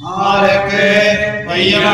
ஆருக்கு பையன்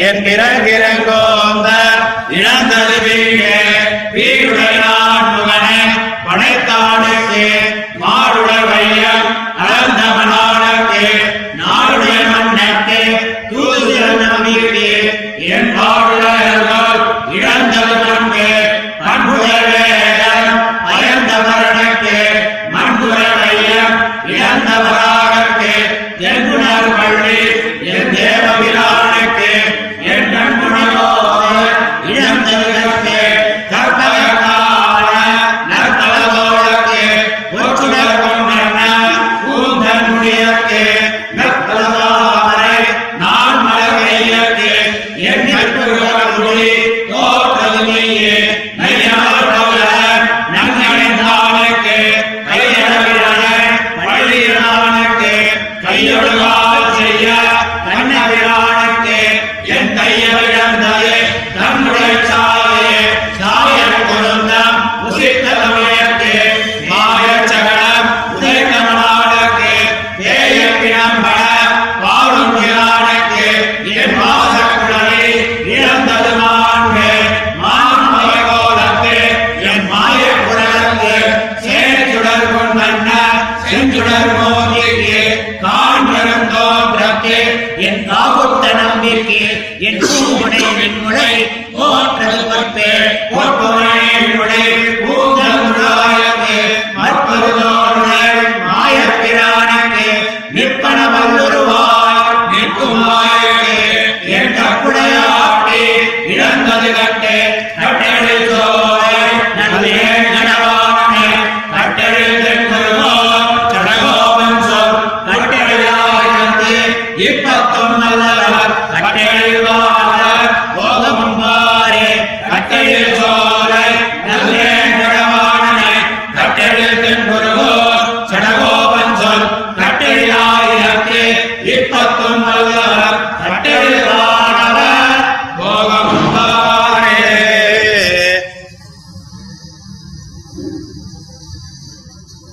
என்கிறங்கிரங்கோந்த இழந்த লাগে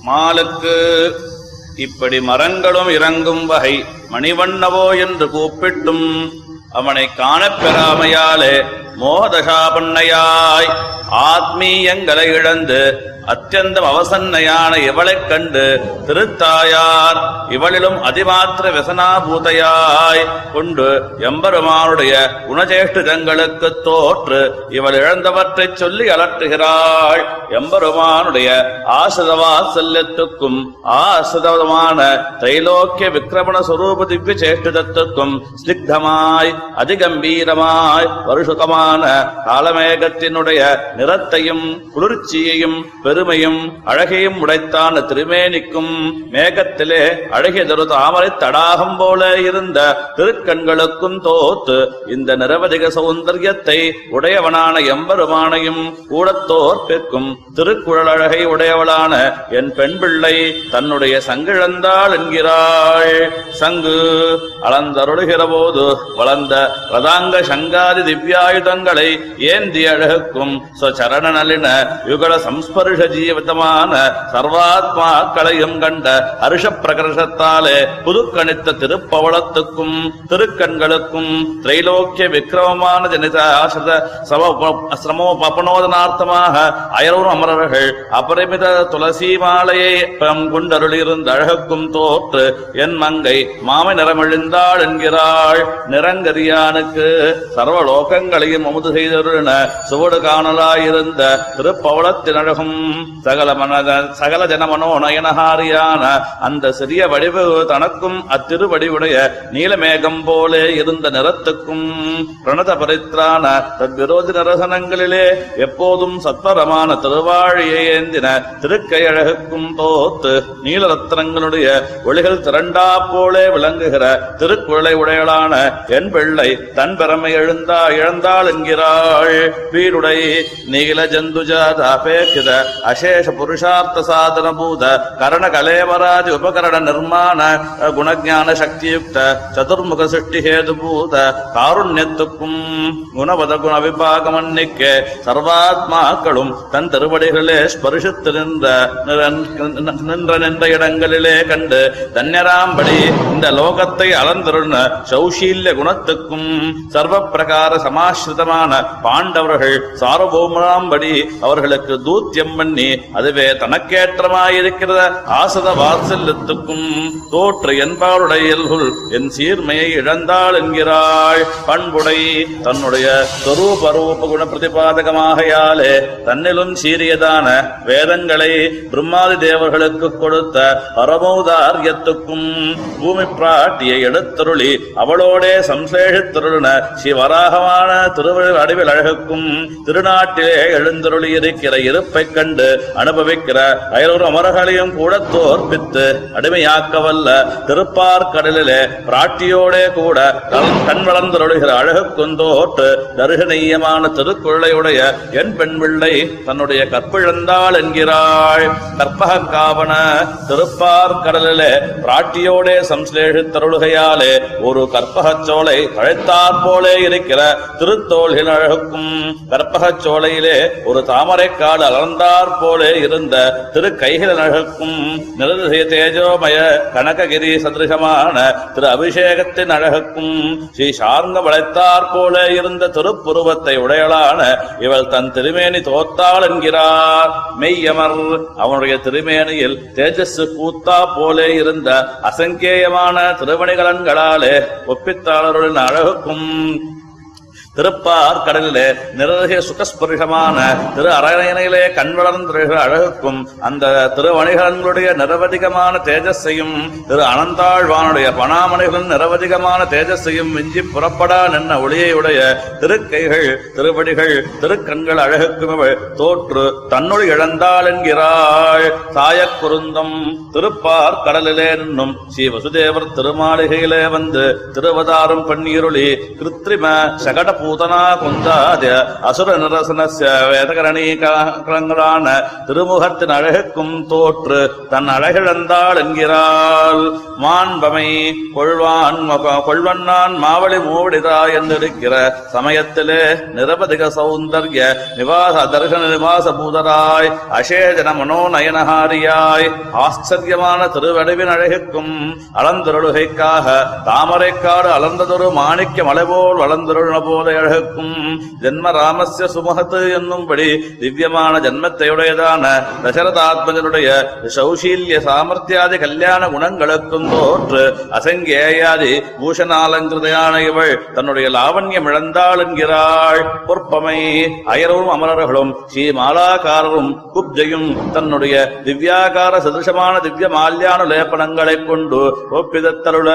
மாலுக்கு இப்படி மரங்களும் இறங்கும் வகை மணிவண்ணவோ என்று கூப்பிட்டும் அவனை காணப் பெறாமையாலே மோகதசாபன்னையாய் ஆத்மீயங்களை இழந்து அத்தியந்தம் அவசன்னையான இவளைக் கண்டு திருத்தாயார் இவளிலும் அதிமாத்திர விசனாபூதையாய் கொண்டு எம்பெருமானுடைய குணஜேஷ்டிதங்களுக்கு தோற்று இவள் இழந்தவற்றைச் சொல்லி அலற்றுகிறாள். எம்பெருமானுடைய ஆசிரவாசல்யத்துக்கும் ஆசிரதமான தைலோக்கிய விக்கிரமண சுரூப திவ்யசேஷ்டிதத்துவம் ஸ்னிக்தமாய் அதிகம்பீரமாய் வருஷுகமான காலமேகத்தினுடைய நிறத்தையும் குளிர்ச்சியையும் பெருமையும் அழகையும் உடைத்தான திருமேனிக்கும் மேகத்திலே அழகியதொரு தாமரை தடாகம் போல இருந்த திருக்கண்களுக்கும் தோத்து இந்த நிரவதிக சௌந்தரியத்தை உடையவனான எம்பெருமானையும் கூடத்தோற்பிற்கும் திருக்குழலழகை உடையவளான என் பெண் பிள்ளை தன்னுடைய சங்கிழந்தாள் என்கிறாள் சங்கு அளந்து அளந்தருளுகிற போது வளர்ந்த ரதாங்க சங்காதி திவ்யாயுதங்களை ஏந்தி அழகுக்கும் சரண நலின யுகல சம்ஸ்பர்ஷ ஜீவிதமான சர்வாத்மாக்களையும் கண்ட ஹர்ஷ பிரகர்ஷத்தாலே புதுக்கணித்த திருப்பவளத்துக்கும் திருக்கண்களுக்கும் திரைலோக்கிய விக்ரமமான ஜனித ஆசிரித சிரமோ பபனோதனார்த்தமாக அயரூர் அமரர்கள் அபரிமித துளசி மாலையை கொண்டருளிருந்த அழகுக்கும் தோற்று என் மங்கை மா மாமை நிறமிழிந்தாள் என்கிறாள். நிறங்கரியானுக்கு சர்வ லோகங்களையும் அமுது செய்தருன சுவடு காணலாயிருந்த திருப்பவளத்தினழகும். சகல மனத சகல ஜனமனோ நயனஹாரியான அந்த சிறிய வடிவு தனக்கும் அத்திருவடிவுடைய நீலமேகம் போலே இருந்த நிறத்துக்கும் பிரணத பரித்ரான தத்விரோதி நிரசனங்களிலே எப்போதும் சத்வரமான திருவாழியை ஏந்தின திருக்கையழகுக்கும் தோத்து நீலரத்னங்களுடைய ஒளிகள் திரண்டா போலே விளங்குகிற திருக்குழலை உடையளான என் பிள்ளை தன் பெருமை எழுந்தா இழந்தாள் என்கிறாள். வீடுடை நீல ஜந்துஜாத அபேட்சித அசேஷ புருஷார்த்த சாதன பூத கரண கலேவராதி உபகரண நிர்மாண குணஜான சக்தியுக்த சதுர்முக சிருஷ்டி ஹேது பூத காருண்யத்துக்கும் குணவத குண விபாகமன்னிக்க சர்வாத்மாக்களும் தன் திருவடிகளிலே ஸ்பரிசித்து நின்ற நின்ற நின்ற இடங்களிலே கண்டு தன்யராம்படி இந்த லோகத்தை அளந்திருந்த சௌஷீல்ய குணத்துக்கும் சர்வ பிரகார சமாசிரிதமான பாண்டவர்கள் சார்வபௌமராம்படி அவர்களுக்கு தூத்தியம் பண்ணி அதுவே தனக்கேற்றமாயிருக்கிற ஆசத வாத்சல்யத்துக்கும் தோற்று என்பாருடைய என் சீர்மையை இழந்தாள் என்கிறாள் பண்புடை தன்னுடைய சொரூப ரூப குண பிரதிபாதகமாகையாலே தன்னிலும் சீரியதான வேதங்களை பிரம்மாதி தேவர்களுக்கு கொடுத்த பரமௌதாரியத்துக்கும் பூமி பிராட்டியை எடுத்தருளி அவளோடே சம்சேஷத்திருளின சிவராகமான திருவழி அடிவில் அழகுக்கும் திருநாட்டிலே எழுந்தருளி இருக்கிற இருப்பைக் கண்டு அனுபவிக்கிற அயலூர் அமரர்களையும் கூட தோற்பித்து அடிமையாக்க வல்ல திருப்பார்கடலிலே பிராட்டியோடே கூட கண் வளர்ந்தருளுகிற அழகு கொந்தோற்று தருகனீயமான திருக்குள்ளையுடைய என் பெண் பிள்ளை தன்னுடைய கற்பிழந்தாள் என்கிறாள். கற்பக காவன திருப்பார் கடலிலே பிராட்டியோடே சம்ஸ்லேஷித்தருளுகையாலே ஒரு கற்பகச் சோலை தழைத்தாற் போலே இருக்கிற திருத்தோள்கள் அழகுக்கும் கற்பகச் சோலையிலே ஒரு தாமரைக்காடு அலர்ந்தாற் போலே இருந்த திரு கைகளின் அழகுக்கும் நிலதிசை தேஜோமய கனககிரி சதிருகமான திரு அபிஷேகத்தின் அழகுக்கும் ஸ்ரீ சார்ந்த வளைத்தாற் போலே இருந்த திருப்புருவத்தை உடையளான இவள் தன் திருமேனி தோத்தாள் என்கிறார். மெய்யமர் அவனுடைய திருமேனியில் தேஜஸ் கூத்தா போலே இருந்த அசங்கேயமான திருவணிகலன்களாலே ஒப்பித்தாளருடன் அழகுக்கும் திருப்பார் கடலிலே நிரதிய சுகஸ்பரிஷமான திரு அரணையிலே கண் வளர்ந்திருக்கிற அழகுக்கும் அந்த திருவணிகலன்களுடைய நிரவதிகமான தேஜஸையும் திரு அனந்தாழ்வானுடைய பணாமணிகளின் நிரவதிகமான தேஜஸையும் மிஞ்சி புறப்படா நின்ன ஒளியையுடைய திருக்கைகள் திருவடிகள் திருக்கண்கள் அழகுக்கும் தோற்று தன்னுள் இழந்தாள் என்கிறாள். சாயக் குருந்தம் திருப்பார் கடலிலே நின்னும் ஸ்ரீ வசுதேவர் திருமாளிகையிலே வந்து திருவதாரம் பன்னீருளி கிருத்திரிம சகடபூ பூதனா குந்தாத அசுர நிரசனஸ்ய வேதகரணீகங்களான திருமுகத்தின் அழகுக்கும் தோற்று தன் அழகிழந்தாள் என்கிறாள். மாண்பமை கொள்வான் மக- கொள்வண்ணான் மாவழி மூவடிதா என்றிருக்கிற சமயத்திலே நிரபதிக சௌந்தர்ய நிவாச தர்சன நிவாச பூதராய் அசேஜன மனோநயனஹாரியாய் ஆச்சரியமான திருவடிவின் அழகுக்கும் அளந்தருளுகைக்காக தாமரைக்காடு அளந்ததொரு மாணிக்க மலைபோல் வளர்ந்தருள போல அழகுக்கும் ஜென்ம ராமஸ்ய சுமகத்து என்னும்படி திவ்யமான ஜன்மத்தையுடையதான தசரதாத்மஜனுடைய சௌசீல்ய சாமர்த்தியாதி கல்யாண குணங்களுக்கும் தோற்று அசங்கேயாதி பூஷணாலங்கிருதையான இவள் தன்னுடைய லாவண்யம் இழந்தாள் என்கிறாள். பொற்பமை அயரும் அமரர்களும் ஸ்ரீமாலாக்காரரும் குப்ஜையும் தன்னுடைய திவ்யாகார சதிருஷமான திவ்ய மால்யான லேபனங்களைக் கொண்டு ஒப்பிதத்தருள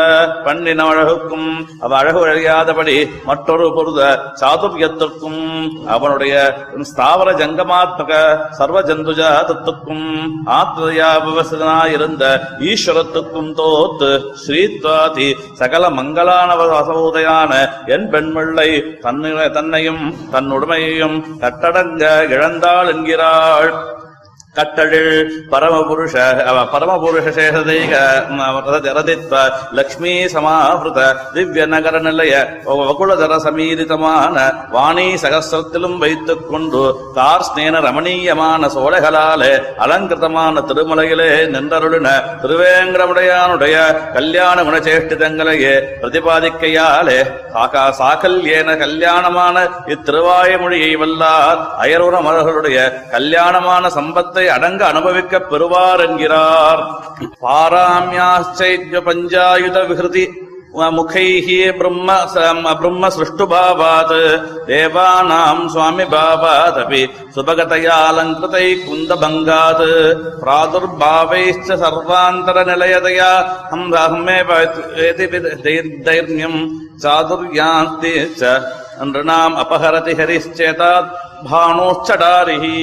பண்ணின அழகுக்கும் அவ அழகு அழியாதபடி மற்றொரு பொருத சாதுரியத்திற்கும் அவனுடைய ஸ்தாவர ஜங்கமாத்மக சர்வ ஜந்துஜாதத்துக்கும் ஆத்மதயா விவசனாயிருந்த ஈஸ்வரத்துக்கும் தோத்து ஸ்ரீத்வாதி சகல மங்களானவ வசவுதையான என் பெண்மிள்ளை தன்னை தன்னையும் தன்னுடைமையையும் கட்டடங்க இழந்தாள் என்கிறாள். கட்டழில் பரமபுருஷ பரமபுருஷ சேஷதைக ரதித்வ லக்ஷ்மி சமாவிருத திவ்ய நகர நிலைய வகுலதர சமீரிதமான வாணி சகசிரத்திலும் வைத்துக் கொண்டு கார் ஸ்நேன ரமணீயமான சோலைகளாலே அலங்கிருதமான திருமலையிலே நின்றருளின திருவேங்கடமுடையானுடைய கல்யாண குணச்சேஷ்டிதங்களையே பிரதிபாதிக்கையாலே சாகா சாக்கல் ஏன கல்யாணமான இத்திருவாயமொழியை வல்லார் அயரூர மலர்களுடைய கல்யாணமான சம்பத்தை துன்பத்தை அடங்க அனுபவிக்க பெறுவார் என்கிறார். பாராமியாச்சைத்ய பஞ்சாயுத விகிருதி முகைஹி பிரம்ம பிரம்ம சிருஷ்டு பாவாத். தேவானாம் சுவாமி பாவாத் அபி சுபகதையாலங்கிருதை குந்தபங்காத் பிராதுர்பாவைச்ச சர்வாந்தர நிலையதையா ஹம் ஹம்மே தைர்யம் சாதுர்யாஸ்தி ச நிருணாம் அபஹரதி ஹரிச்சேதாத் பானோச்சடாரிஹி